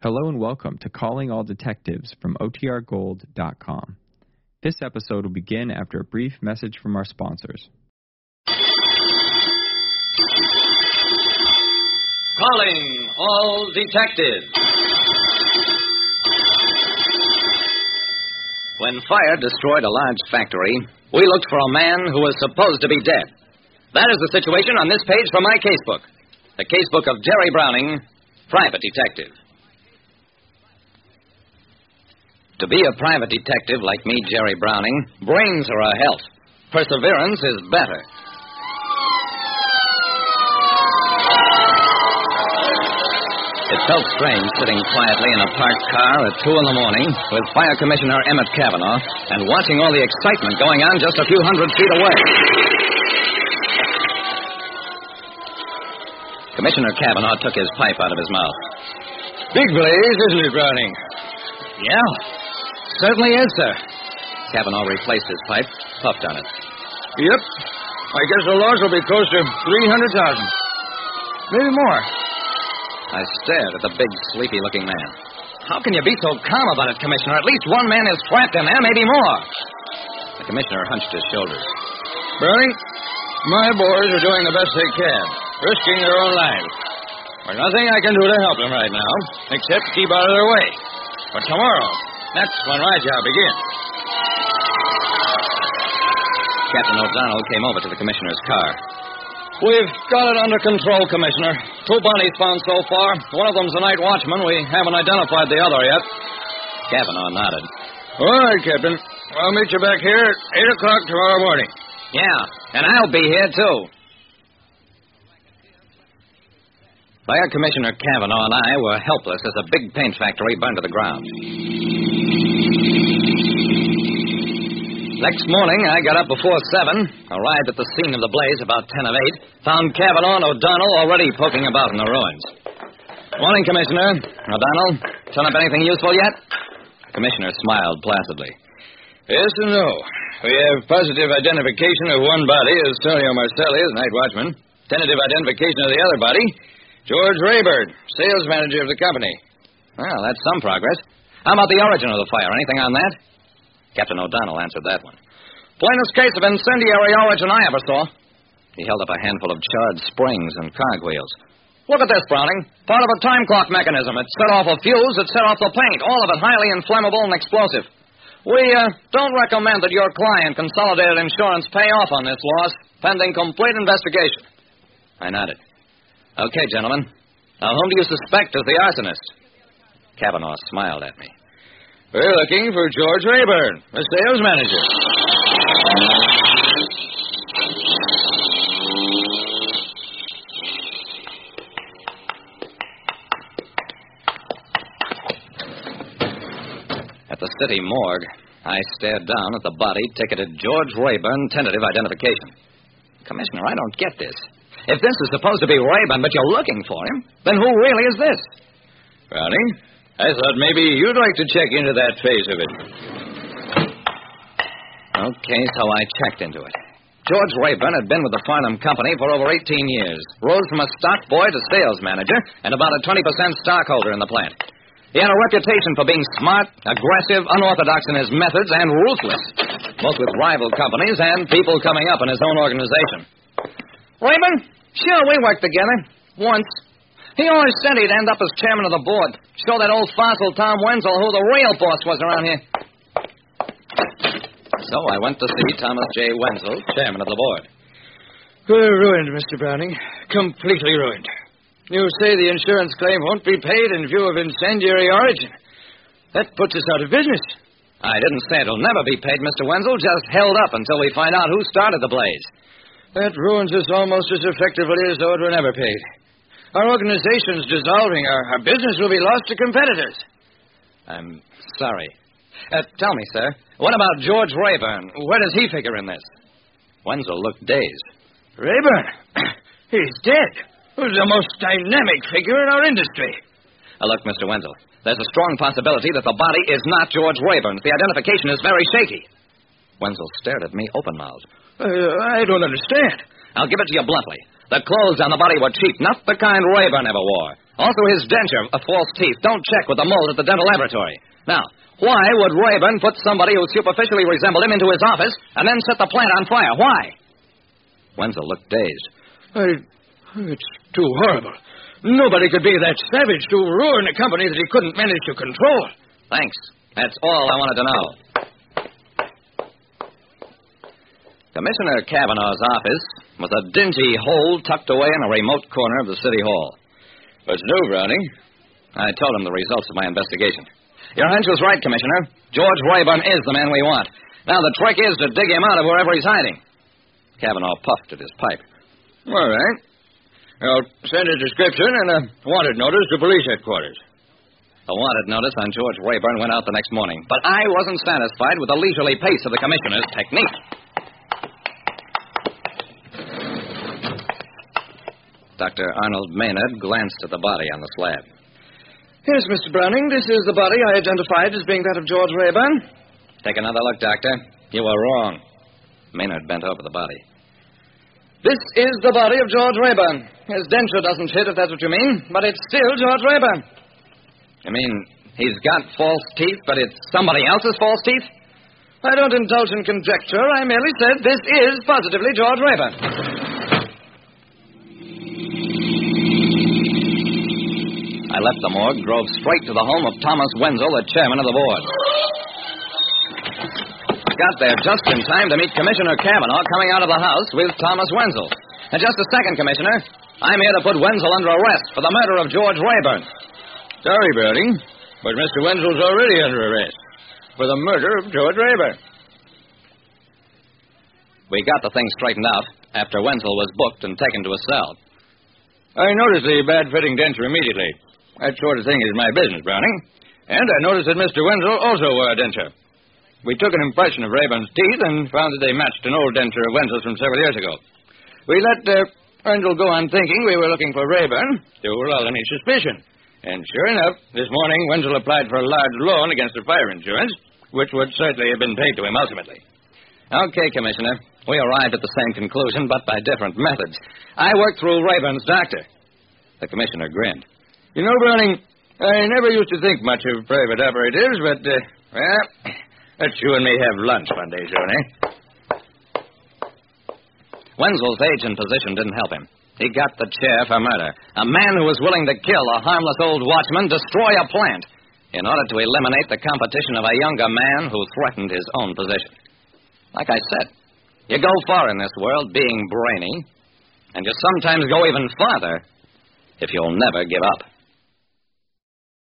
Hello and welcome to Calling All Detectives from OTRGold.com. This episode will begin after a brief message from our sponsors. Calling all detectives. When fire destroyed a large factory, we looked for a man who was supposed to be dead. That is the situation on this page from my casebook. The casebook of Jerry Browning, private detective. To be a private detective like me, Jerry Browning, brains are a help. Perseverance is better. It felt strange sitting quietly in a parked car at 2 in the morning with Fire Commissioner Emmett Kavanaugh and watching all the excitement going on just a few hundred feet away. Commissioner Kavanaugh took his pipe out of his mouth. Big blaze, isn't it, Browning? Yeah, certainly is, sir. Kavanaugh replaced his pipe, puffed on it. Yep. I guess the loss will be close to 300,000. Maybe more. I stared at the big, sleepy looking man. How can you be so calm about it, Commissioner? At least one man is trapped in there, eh? maybe more. The Commissioner hunched his shoulders. Browning, my boys are doing the best they can, risking their own lives. There's nothing I can do to help them right now, except keep out of their way. But tomorrow, that's when my job begins. Captain O'Donnell came over to the Commissioner's car. We've got it under control, Commissioner. Two bunnies found so far. One of them's a night watchman. We haven't identified the other yet. Kavanaugh nodded. All right, Captain. I'll meet you back here at 8 o'clock tomorrow morning. Yeah, and I'll be here, too. Fire Commissioner Kavanaugh and I were helpless as a big paint factory burned to the ground. Next morning, I got up before 7, arrived at the scene of the blaze about 10 of 8, found Kavanaugh and O'Donnell already poking about in the ruins. Morning, Commissioner. O'Donnell, turn up anything useful yet? The Commissioner smiled placidly. Yes and no. We have positive identification of one body as Tonio Marcelli, the night watchman. Tentative identification of the other body, George Rayburn, sales manager of the company. Well, that's some progress. How about the origin of the fire? Anything on that? Captain O'Donnell answered that one. Plainest case of incendiary origin I ever saw. He held up a handful of charred springs and cogwheels. Look at this, Browning. Part of a time clock mechanism. It set off a fuse, it set off the paint, all of it highly inflammable and explosive. We uh, don't recommend that your client, Consolidated Insurance, pay off on this loss, pending complete investigation. I nodded. Okay, gentlemen. Now, whom do you suspect as the arsonist? Kavanaugh smiled at me. We're looking for George Rayburn, the sales manager. At the city morgue, I stared down at the body ticketed George Rayburn, tentative identification. Commissioner, I don't get this. If this is supposed to be Rayburn, but you're looking for him, then who really is this? Browning, I thought maybe you'd like to check into that phase of it. Okay, so I checked into it. George Rayburn had been with the Farnham Company for over 18 years, rose from a stock boy to sales manager, and about a 20% stockholder in the plant. He had a reputation for being smart, aggressive, unorthodox in his methods, and ruthless, both with rival companies and people coming up in his own organization. Rayburn? Sure, we worked together. Once. He always said he'd end up as chairman of the board. Show that old fossil Tom Wenzel who the real boss was around here. So I went to see Thomas J. Wenzel, chairman of the board. We're ruined, Mr. Browning. Completely ruined. You say the insurance claim won't be paid in view of incendiary origin. That puts us out of business. I didn't say it'll never be paid, Mr. Wenzel, just held up until we find out who started the blaze. That ruins us almost as effectively as though it were never paid. Our organization's dissolving. Our, our business will be lost to competitors. I'm sorry. Uh, tell me, sir, what about George Rayburn? Where does he figure in this? Wenzel looked dazed. Rayburn? He's dead. Who's the most dynamic figure in our industry? Uh, look, Mr. Wenzel, there's a strong possibility that the body is not George Rayburn's. The identification is very shaky. Wenzel stared at me open mouthed. Uh, I don't understand. I'll give it to you bluntly. The clothes on the body were cheap, not the kind Rayburn ever wore. Also his denture of false teeth. Don't check with the mold at the dental laboratory. Now, why would Rayburn put somebody who superficially resembled him into his office and then set the plant on fire? Why? Wenzel looked dazed. I, it's too horrible. Nobody could be that savage to ruin a company that he couldn't manage to control. Thanks. That's all I wanted to know. Commissioner Kavanaugh's office was a dingy hole tucked away in a remote corner of the city hall. What's new, Browning? I told him the results of my investigation. Your hunch was right, Commissioner. George Rayburn is the man we want. Now, the trick is to dig him out of wherever he's hiding. Kavanaugh puffed at his pipe. All right. I'll send a description and a wanted notice to police headquarters. A wanted notice on George Rayburn went out the next morning, but I wasn't satisfied with the leisurely pace of the commissioner's technique. Dr. Arnold Maynard glanced at the body on the slab. Yes, Mr. Browning, this is the body I identified as being that of George Rayburn. Take another look, Doctor. You were wrong. Maynard bent over the body. This is the body of George Rayburn. His denture doesn't fit, if that's what you mean, but it's still George Rayburn. You mean he's got false teeth, but it's somebody else's false teeth? I don't indulge in conjecture. I merely said this is positively George Rayburn. I left the morgue, drove straight to the home of Thomas Wenzel, the chairman of the board. Got there just in time to meet Commissioner Kavanaugh coming out of the house with Thomas Wenzel. And just a second, Commissioner. I'm here to put Wenzel under arrest for the murder of George Rayburn. Sorry, Browning, but Mr. Wenzel's already under arrest for the murder of George Rayburn. We got the thing straightened out after Wenzel was booked and taken to a cell. I noticed the bad fitting denture immediately. That sort of thing is my business, Browning. And I noticed that Mr. Wenzel also wore a denture. We took an impression of Rayburn's teeth and found that they matched an old denture of Wenzel's from several years ago. We let uh, Wenzel go on thinking we were looking for Rayburn to lull any suspicion. And sure enough, this morning Wenzel applied for a large loan against the fire insurance, which would certainly have been paid to him ultimately. Okay, Commissioner. We arrived at the same conclusion, but by different methods. I worked through Rayburn's doctor. The Commissioner grinned. You know, Browning, I never used to think much of private operatives, but, uh, well, let's you and me have lunch one day soon, eh? Wenzel's age and position didn't help him. He got the chair for murder. A man who was willing to kill a harmless old watchman, destroy a plant, in order to eliminate the competition of a younger man who threatened his own position. Like I said, you go far in this world being brainy, and you sometimes go even farther if you'll never give up.